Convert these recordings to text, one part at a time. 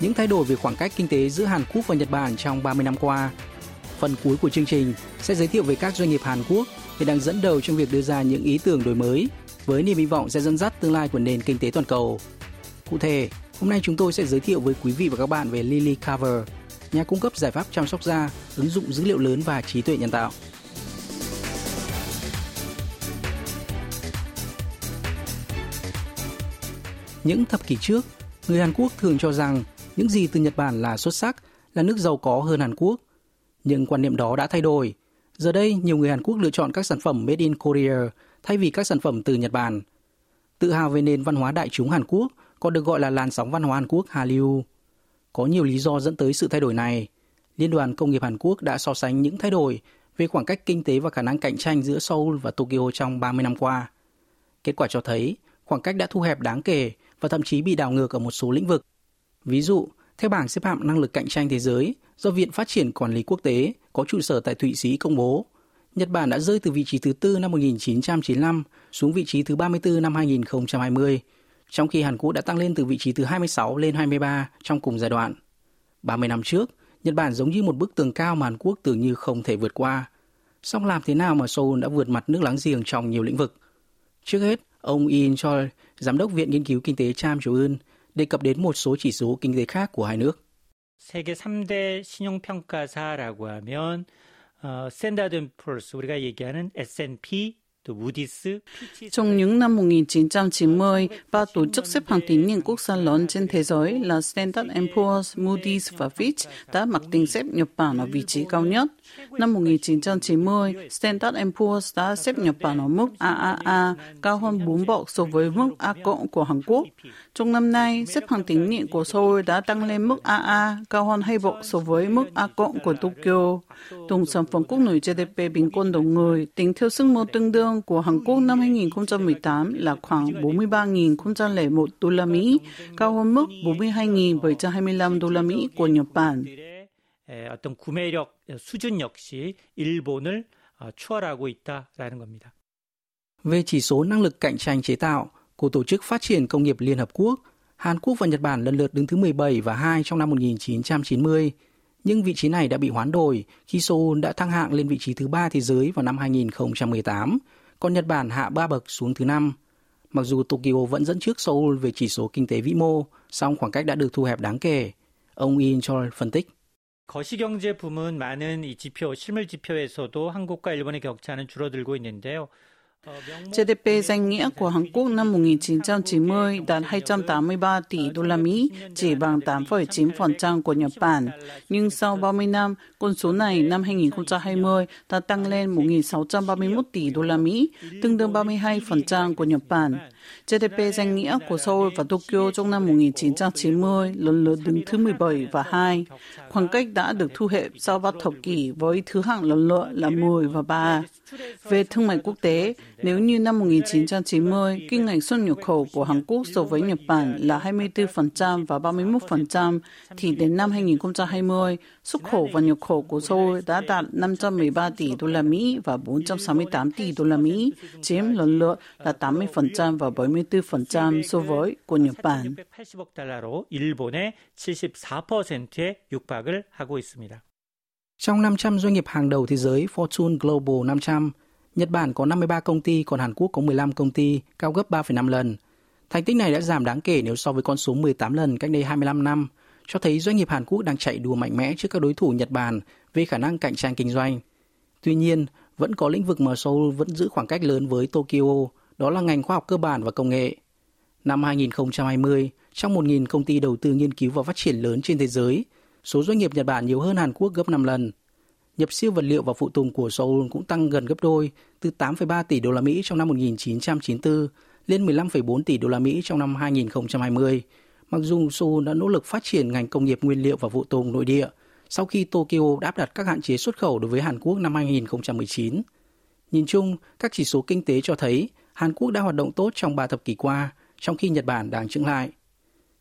những thay đổi về khoảng cách kinh tế giữa Hàn Quốc và Nhật Bản trong 30 năm qua. Phần cuối của chương trình sẽ giới thiệu về các doanh nghiệp Hàn Quốc hiện đang dẫn đầu trong việc đưa ra những ý tưởng đổi mới với niềm hy vọng sẽ dẫn dắt tương lai của nền kinh tế toàn cầu. Cụ thể, hôm nay chúng tôi sẽ giới thiệu với quý vị và các bạn về Lily Cover, nhà cung cấp giải pháp chăm sóc da, ứng dụng dữ liệu lớn và trí tuệ nhân tạo. Những thập kỷ trước, người Hàn Quốc thường cho rằng những gì từ Nhật Bản là xuất sắc, là nước giàu có hơn Hàn Quốc. Nhưng quan niệm đó đã thay đổi. Giờ đây, nhiều người Hàn Quốc lựa chọn các sản phẩm made in Korea thay vì các sản phẩm từ Nhật Bản. Tự hào về nền văn hóa đại chúng Hàn Quốc, còn được gọi là làn sóng văn hóa Hàn Quốc Hallyu. Có nhiều lý do dẫn tới sự thay đổi này. Liên đoàn Công nghiệp Hàn Quốc đã so sánh những thay đổi về khoảng cách kinh tế và khả năng cạnh tranh giữa Seoul và Tokyo trong 30 năm qua. Kết quả cho thấy, khoảng cách đã thu hẹp đáng kể và thậm chí bị đảo ngược ở một số lĩnh vực. Ví dụ, theo bảng xếp hạng năng lực cạnh tranh thế giới do Viện Phát triển Quản lý Quốc tế có trụ sở tại Thụy Sĩ công bố, Nhật Bản đã rơi từ vị trí thứ tư năm 1995 xuống vị trí thứ 34 năm 2020, trong khi Hàn Quốc đã tăng lên từ vị trí thứ 26 lên 23 trong cùng giai đoạn. 30 năm trước, Nhật Bản giống như một bức tường cao mà Hàn Quốc tưởng như không thể vượt qua. Song làm thế nào mà Seoul đã vượt mặt nước láng giềng trong nhiều lĩnh vực? Trước hết, ông In Choi, giám đốc Viện Nghiên cứu Kinh tế Cham Chul đề cập đến một số chỉ số kinh tế khác của hai nước. 세계 3대 신용평가사라고 하면 어, 스탠다드 푸어스 우리가 얘기하는 S&P trong những năm 1990, ba tổ chức xếp hạng tín nhiệm quốc gia lớn trên thế giới là Standard Poor's, Moody's và Fitch đã mặc định xếp Nhật Bản ở vị trí cao nhất. Năm 1990, Standard Poor's đã xếp Nhật Bản ở mức AAA, cao hơn 4 bậc so với mức A cộng của Hàn Quốc. Trong năm nay, xếp hạng tín nhiệm của Seoul đã tăng lên mức AA, cao hơn 2 bậc so với mức A cộng của Tokyo. Tổng sản phẩm quốc nội GDP bình quân đầu người tính theo sức mua tương đương của Hàn Quốc năm 2018 là khoảng 43.001 đô la Mỹ, cao hơn mức 42.725 đô la Mỹ của Nhật Bản. 어떤 구매력 수준 역시 일본을 추월하고 있다라는 겁니다. Về chỉ số năng lực cạnh tranh chế tạo của Tổ chức Phát triển Công nghiệp Liên Hợp Quốc, Hàn Quốc và Nhật Bản lần lượt đứng thứ 17 và 2 trong năm 1990, nhưng vị trí này đã bị hoán đổi khi Seoul đã thăng hạng lên vị trí thứ ba thế giới vào năm 2018, còn Nhật Bản hạ 3 bậc xuống thứ 5. Mặc dù Tokyo vẫn dẫn trước Seoul về chỉ số kinh tế vĩ mô, song khoảng cách đã được thu hẹp đáng kể. Ông In Chol phân tích. 거시경제 부문 많은 이 지표, 실물 지표에서도 한국과 일본의 격차는 줄어들고 있는데요. GDP danh nghĩa của Hàn Quốc năm 1990 đạt 283 tỷ đô la Mỹ, chỉ bằng 8,9% của Nhật Bản. Nhưng sau 30 năm, con số này năm 2020 đã tăng lên 1.631 tỷ đô la Mỹ, tương đương 32% của Nhật Bản. GDP danh nghĩa của Seoul và Tokyo trong năm 1990 lần lượt đứng thứ 17 và 2. Khoảng cách đã được thu hẹp sau ba thập kỷ với thứ hạng lần lượt là 10 và 3. Về thương mại quốc tế, nếu như năm 1990, kinh ngạch xuất nhập khẩu của Hàn Quốc so với Nhật Bản là 24% và 31%, thì đến năm 2020, xuất khẩu và nhập khẩu của Seoul đã đạt 513 tỷ đô la Mỹ và 468 tỷ đô la Mỹ, chiếm lần lượt là 80% và 74% so với của Nhật Bản. 80억 달러로 일본의 74%에 육박을 하고 있습니다. Trong 500 doanh nghiệp hàng đầu thế giới Fortune Global 500, Nhật Bản có 53 công ty, còn Hàn Quốc có 15 công ty, cao gấp 3,5 lần. Thành tích này đã giảm đáng kể nếu so với con số 18 lần cách đây 25 năm, cho thấy doanh nghiệp Hàn Quốc đang chạy đua mạnh mẽ trước các đối thủ Nhật Bản về khả năng cạnh tranh kinh doanh. Tuy nhiên, vẫn có lĩnh vực mà Seoul vẫn giữ khoảng cách lớn với Tokyo, đó là ngành khoa học cơ bản và công nghệ. Năm 2020, trong 1.000 công ty đầu tư nghiên cứu và phát triển lớn trên thế giới, số doanh nghiệp Nhật Bản nhiều hơn Hàn Quốc gấp 5 lần. Nhập siêu vật liệu và phụ tùng của Seoul cũng tăng gần gấp đôi, từ 8,3 tỷ đô la Mỹ trong năm 1994 lên 15,4 tỷ đô la Mỹ trong năm 2020, mặc dù Seoul đã nỗ lực phát triển ngành công nghiệp nguyên liệu và phụ tùng nội địa sau khi Tokyo đã áp đặt các hạn chế xuất khẩu đối với Hàn Quốc năm 2019. Nhìn chung, các chỉ số kinh tế cho thấy Hàn Quốc đã hoạt động tốt trong 3 thập kỷ qua, trong khi Nhật Bản đang chững lại.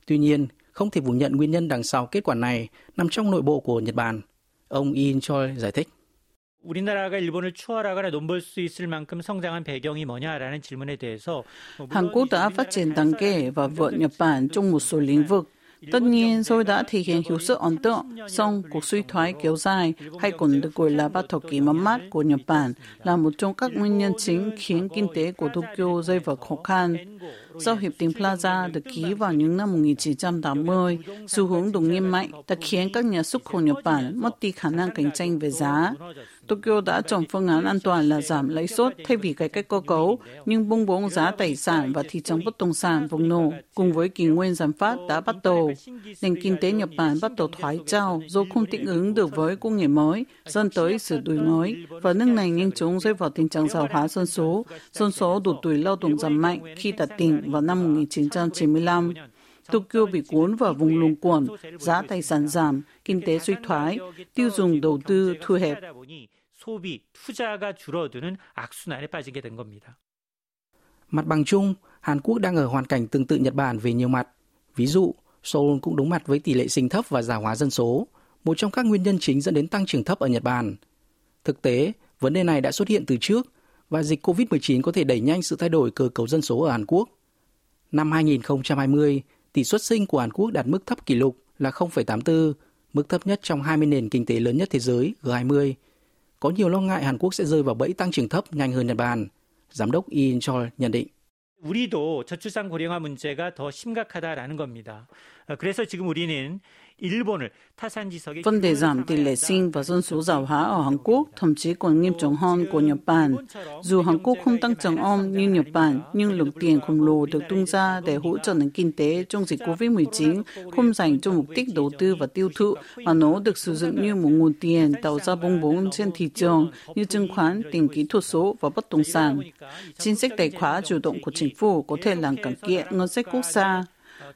Tuy nhiên, không thể phủ nhận nguyên nhân đằng sau kết quả này nằm trong nội bộ của Nhật Bản. Ông In Choi giải thích. 우리나라가 일본을 추월하거나 넘볼 Hàn Quốc đã phát triển đáng kể và vượt Nhật Bản trong một số lĩnh vực Tất nhiên, tôi đã thể hiện hiệu suất ấn tượng, song cuộc suy thoái kéo dài hay còn được gọi là ba thập kỷ mất mát của Nhật Bản là một trong các nguyên nhân chính khiến kinh tế của Tokyo rơi vào khó khăn. Do Hiệp định Plaza được ký vào những năm 1980, xu hướng đồng nghiêm mạnh đã khiến các nhà xuất khẩu Nhật Bản mất đi khả năng cạnh tranh về giá. Tokyo đã chọn phương án an toàn là giảm lãi suất thay vì cải cách cơ cấu, nhưng bung bóng giá tài sản và thị trường bất động sản vùng nổ cùng với kỷ nguyên giảm phát đã bắt đầu. Nền kinh tế Nhật Bản bắt đầu thoái trao do không thích ứng được với công nghệ mới, dẫn tới sự đổi mới, và nước này nhanh chóng rơi vào tình trạng giàu hóa dân số. Dân số đủ tuổi lao động giảm mạnh khi đạt đỉnh vào năm 1995. Tokyo bị cuốn vào vùng luồng cuộn, giá tài sản giảm, kinh tế suy thoái, tiêu dùng đầu tư thu hẹp. Mặt bằng chung, Hàn Quốc đang ở hoàn cảnh tương tự Nhật Bản về nhiều mặt. Ví dụ, Seoul cũng đối mặt với tỷ lệ sinh thấp và già hóa dân số, một trong các nguyên nhân chính dẫn đến tăng trưởng thấp ở Nhật Bản. Thực tế, vấn đề này đã xuất hiện từ trước và dịch COVID-19 có thể đẩy nhanh sự thay đổi cơ cấu dân số ở Hàn Quốc – Năm 2020, tỷ suất sinh của Hàn Quốc đạt mức thấp kỷ lục là 0,84, mức thấp nhất trong 20 nền kinh tế lớn nhất thế giới G20. Có nhiều lo ngại Hàn Quốc sẽ rơi vào bẫy tăng trưởng thấp nhanh hơn Nhật Bản. Giám đốc In Chol nhận định. 우리도 저출산 고령화 문제가 더 심각하다라는 겁니다. 그래서 지금 우리는 Vấn đề giảm tỷ lệ sinh và dân số giàu hóa ở Hàn Quốc thậm chí còn nghiêm trọng hơn của Nhật Bản. Dù Hàn Quốc không tăng trưởng ôm như Nhật Bản, nhưng lượng tiền khổng lồ được tung ra để hỗ trợ nền kinh tế trong dịch COVID-19 không dành cho mục đích đầu tư và tiêu thụ, mà nó được sử dụng như một nguồn tiền tạo ra bong bóng trên thị trường như chứng khoán, tiền kỹ thuật số và bất động sản. Chính sách tài khóa chủ động của chính phủ có thể làm cải thiện ngân sách quốc gia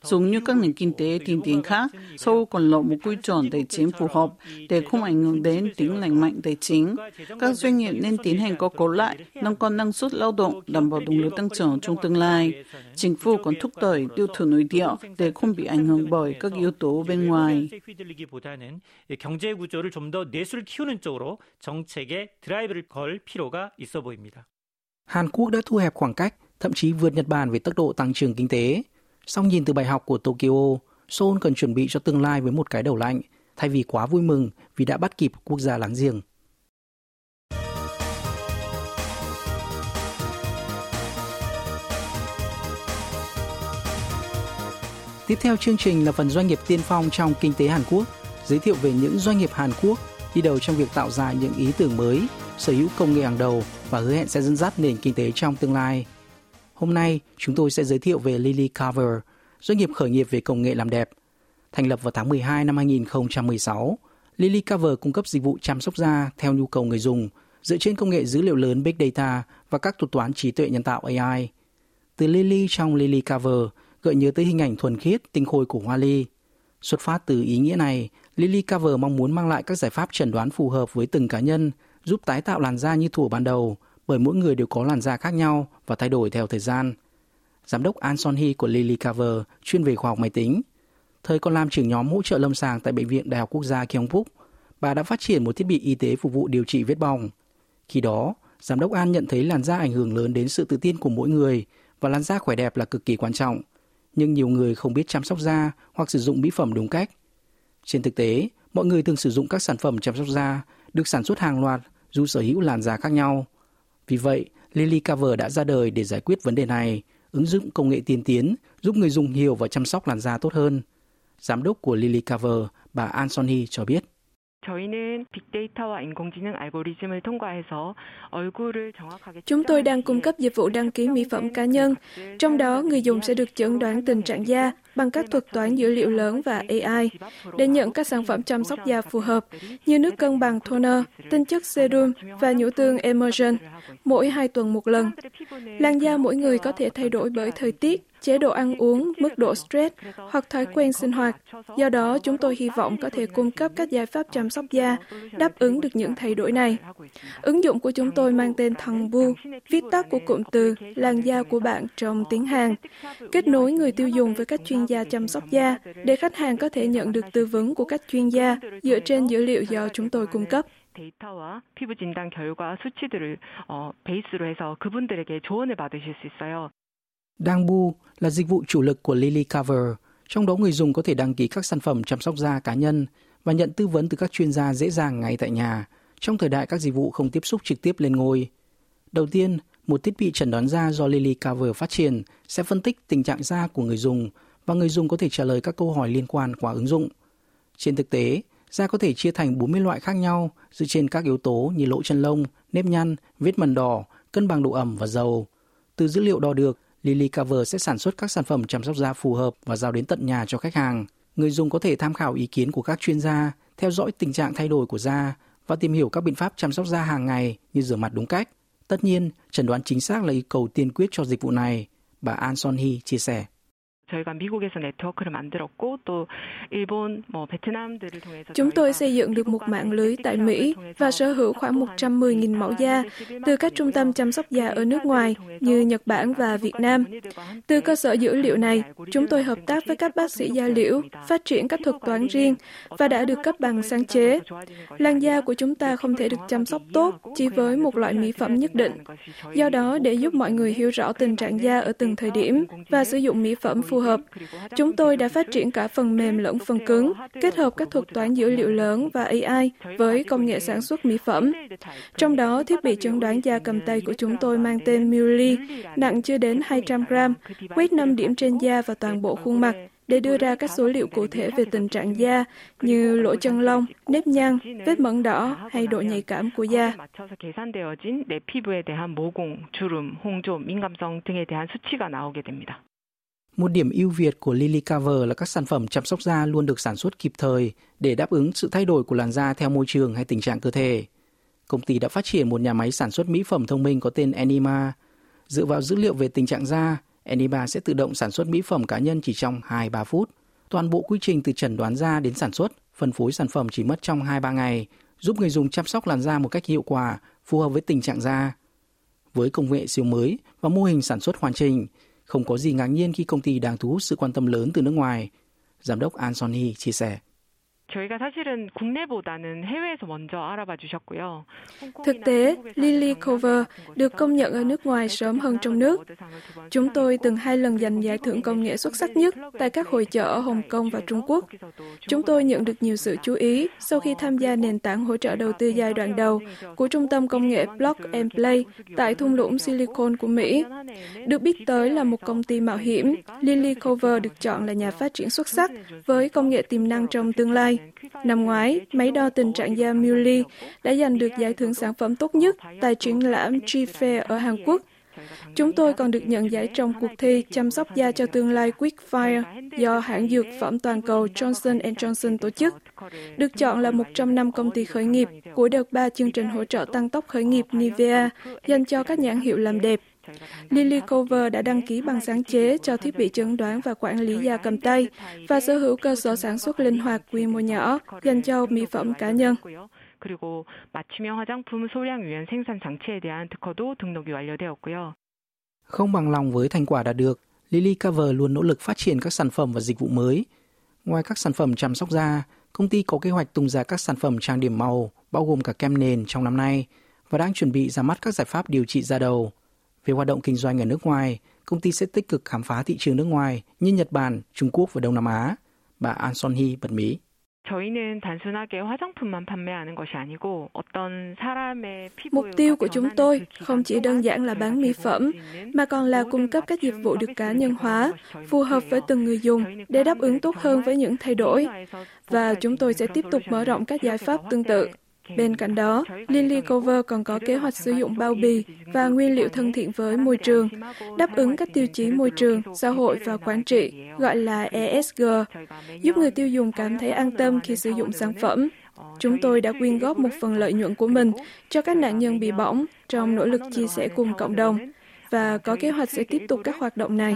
Giống như các nền kinh tế tiên tiến khác, Seoul còn lộ một quy chuẩn tài chính phù hợp để không ảnh hưởng đến tính lành mạnh tài chính. Các doanh nghiệp nên tiến hành có cấu lại, nâng cao năng suất lao động, đảm bảo động lực tăng trưởng trong tương lai. Chính phủ còn thúc đẩy tiêu thụ nội địa để không bị ảnh hưởng bởi các yếu tố bên ngoài. 경제 구조를 좀 더 내수를 키우는 쪽으로 정책에 드라이브를 걸 필요가 있어 보입니다. Hàn Quốc đã thu hẹp khoảng cách, thậm chí vượt Nhật Bản về tốc độ tăng trưởng kinh tế. Song nhìn từ bài học của Tokyo, Seoul cần chuẩn bị cho tương lai với một cái đầu lạnh, thay vì quá vui mừng vì đã bắt kịp quốc gia láng giềng. Tiếp theo chương trình là phần doanh nghiệp tiên phong trong kinh tế Hàn Quốc, giới thiệu về những doanh nghiệp Hàn Quốc đi đầu trong việc tạo ra những ý tưởng mới, sở hữu công nghệ hàng đầu và hứa hẹn sẽ dẫn dắt nền kinh tế trong tương lai. Hôm nay, chúng tôi sẽ giới thiệu về Lily Cover, doanh nghiệp khởi nghiệp về công nghệ làm đẹp. Thành lập vào tháng 12 năm 2016, Lily Cover cung cấp dịch vụ chăm sóc da theo nhu cầu người dùng, dựa trên công nghệ dữ liệu lớn Big Data và các thuật toán trí tuệ nhân tạo AI. Từ Lily trong Lily Cover gợi nhớ tới hình ảnh thuần khiết, tinh khôi của hoa ly. Xuất phát từ ý nghĩa này, Lily Cover mong muốn mang lại các giải pháp chẩn đoán phù hợp với từng cá nhân, giúp tái tạo làn da như thủ ban đầu, bởi mỗi người đều có làn da khác nhau và thay đổi theo thời gian. Giám đốc An Son Hee của Lily Cover chuyên về khoa học máy tính. Thời còn làm trưởng nhóm hỗ trợ lâm sàng tại Bệnh viện Đại học Quốc gia Kyongpuk, bà đã phát triển một thiết bị y tế phục vụ điều trị vết bỏng. Khi đó, giám đốc An nhận thấy làn da ảnh hưởng lớn đến sự tự tin của mỗi người và làn da khỏe đẹp là cực kỳ quan trọng. Nhưng nhiều người không biết chăm sóc da hoặc sử dụng mỹ phẩm đúng cách. Trên thực tế, mọi người thường sử dụng các sản phẩm chăm sóc da được sản xuất hàng loạt dù sở hữu làn da khác nhau. Vì vậy, Lily Cover đã ra đời để giải quyết vấn đề này, ứng dụng công nghệ tiên tiến giúp người dùng hiểu và chăm sóc làn da tốt hơn. Giám đốc của Lily Cover, bà An Sonhy cho biết. Chúng tôi đang cung cấp dịch vụ đăng ký mỹ phẩm cá nhân. Trong đó, người dùng sẽ được chẩn đoán tình trạng da bằng các thuật toán dữ liệu lớn và AI để nhận các sản phẩm chăm sóc da phù hợp như nước cân bằng toner, tinh chất serum và nhũ tương emulsion mỗi hai tuần một lần. Làn da mỗi người có thể thay đổi bởi thời tiết, chế độ ăn uống, mức độ stress hoặc thói quen sinh hoạt. Do đó, chúng tôi hy vọng có thể cung cấp các giải pháp chăm sóc da đáp ứng được những thay đổi này. Ứng dụng của chúng tôi mang tên Thằng Bu, viết tắt của cụm từ làn da của bạn trong tiếng Hàn, kết nối người tiêu dùng với các chuyên gia chăm sóc da để khách hàng có thể nhận được tư vấn của các chuyên gia dựa trên dữ liệu do chúng tôi cung cấp. 데이터와 피부 진단 결과 수치들을 어, 베이스로 해서 그분들에게 조언을 받으실 수 있어요. Dangbu là dịch vụ chủ lực của Lily Cover, trong đó người dùng có thể đăng ký các sản phẩm chăm sóc da cá nhân và nhận tư vấn từ các chuyên gia dễ dàng ngay tại nhà, trong thời đại các dịch vụ không tiếp xúc trực tiếp lên ngôi. Đầu tiên, một thiết bị chẩn đoán da do Lily Cover phát triển sẽ phân tích tình trạng da của người dùng và người dùng có thể trả lời các câu hỏi liên quan qua ứng dụng. Trên thực tế, da có thể chia thành 40 loại khác nhau dựa trên các yếu tố như lỗ chân lông, nếp nhăn, vết mẩn đỏ, cân bằng độ ẩm và dầu. Từ dữ liệu đo được, Lily Cover sẽ sản xuất các sản phẩm chăm sóc da phù hợp và giao đến tận nhà cho khách hàng. Người dùng có thể tham khảo ý kiến của các chuyên gia, theo dõi tình trạng thay đổi của da và tìm hiểu các biện pháp chăm sóc da hàng ngày như rửa mặt đúng cách. Tất nhiên, chẩn đoán chính xác là yêu cầu tiên quyết cho dịch vụ này, bà An Son Hee chia sẻ. 저희가 미국에서 네트워크를 만들었고 또 일본, 뭐 베트남들을 통해서 Chúng tôi xây dựng được một mạng lưới tại Mỹ và sở hữu khoảng 110.000 mẫu da từ các trung tâm chăm sóc da ở nước ngoài như Nhật Bản và Việt Nam. Từ cơ sở dữ liệu này, chúng tôi hợp tác với các bác sĩ da liễu, phát triển các thuật toán riêng và đã được cấp bằng sáng chế. Làn da của chúng ta không thể được chăm sóc tốt chỉ với một loại mỹ phẩm nhất định. Do đó, để giúp mọi người hiểu rõ tình trạng da ở từng thời điểm và sử dụng mỹ phẩm phù phù hợp. Chúng tôi đã phát triển cả phần mềm lẫn phần cứng, kết hợp các thuật toán dữ liệu lớn và AI với công nghệ sản xuất mỹ phẩm. Trong đó, thiết bị chẩn đoán da cầm tay của chúng tôi mang tên Muli nặng chưa đến 200 gram, quét 5 điểm trên da và toàn bộ khuôn mặt để đưa ra các số liệu cụ thể về tình trạng da như lỗ chân lông, nếp nhăn, vết mẩn đỏ hay độ nhạy cảm của da. Một điểm ưu việt của Lily Cover là các sản phẩm chăm sóc da luôn được sản xuất kịp thời để đáp ứng sự thay đổi của làn da theo môi trường hay tình trạng cơ thể. Công ty đã phát triển một nhà máy sản xuất mỹ phẩm thông minh có tên Anima. Dựa vào dữ liệu về tình trạng da, Anima sẽ tự động sản xuất mỹ phẩm cá nhân chỉ trong 2-3 phút. Toàn bộ quy trình từ chẩn đoán da đến sản xuất, phân phối sản phẩm chỉ mất trong 2-3 ngày, giúp người dùng chăm sóc làn da một cách hiệu quả, phù hợp với tình trạng da. Với công nghệ siêu mới và mô hình sản xuất hoàn chỉnh, không có gì ngạc nhiên khi công ty đang thu hút sự quan tâm lớn từ nước ngoài. Giám đốc An Son chia sẻ. Thực tế, Lily Cover được công nhận ở nước ngoài sớm hơn trong nước. Chúng tôi từng hai lần giành giải thưởng công nghệ xuất sắc nhất tại các hội chợ ở Hồng Kông và Trung Quốc. Chúng tôi nhận được nhiều sự chú ý sau khi tham gia nền tảng hỗ trợ đầu tư giai đoạn đầu của trung tâm công nghệ Block and Play tại thung lũng Silicon của Mỹ. Được biết tới là một công ty mạo hiểm, Lily Cover được chọn là nhà phát triển xuất sắc với công nghệ tiềm năng trong tương lai. Năm ngoái, máy đo tình trạng da Muli đã giành được giải thưởng sản phẩm tốt nhất tại triển lãm G-Fair ở Hàn Quốc. Chúng tôi còn được nhận giải trong cuộc thi chăm sóc da cho tương lai Quickfire do hãng dược phẩm toàn cầu Johnson Johnson tổ chức. Được chọn là một trong năm công ty khởi nghiệp của đợt 3 chương trình hỗ trợ tăng tốc khởi nghiệp Nivea dành cho các nhãn hiệu làm đẹp. Lily Cover đã đăng ký bằng sáng chế cho thiết bị chẩn đoán và quản lý da cầm tay và sở hữu cơ sở sản xuất linh hoạt quy mô nhỏ dành cho mỹ phẩm cá nhân. 그리고 맞춤형 화장품 소량 유연 생산 장치에 대한 특허도 등록이 완료되었고요. Không bằng lòng với thành quả đạt được, Lily Cover luôn nỗ lực phát triển các sản phẩm và dịch vụ mới. Ngoài các sản phẩm chăm sóc da, công ty có kế hoạch tung ra các sản phẩm trang điểm màu, bao gồm cả kem nền trong năm nay, và đang chuẩn bị ra mắt các giải pháp điều trị da đầu. Về hoạt động kinh doanh ở nước ngoài, công ty sẽ tích cực khám phá thị trường nước ngoài như Nhật Bản, Trung Quốc và Đông Nam Á. Bà An Son Hee bật mí. Mục tiêu của chúng tôi không chỉ đơn giản là bán mỹ phẩm, mà còn là cung cấp các dịch vụ được cá nhân hóa, phù hợp với từng người dùng để đáp ứng tốt hơn với những thay đổi. Và chúng tôi sẽ tiếp tục mở rộng các giải pháp tương tự. Bên cạnh đó, Lily Cover còn có kế hoạch sử dụng bao bì và nguyên liệu thân thiện với môi trường, đáp ứng các tiêu chí môi trường, xã hội và quản trị, gọi là ESG, giúp người tiêu dùng cảm thấy an tâm khi sử dụng sản phẩm. Chúng tôi đã quyên góp một phần lợi nhuận của mình cho các nạn nhân bị bỏng trong nỗ lực chia sẻ cùng cộng đồng. và có kế hoạch sẽ tiếp tục các hoạt động này.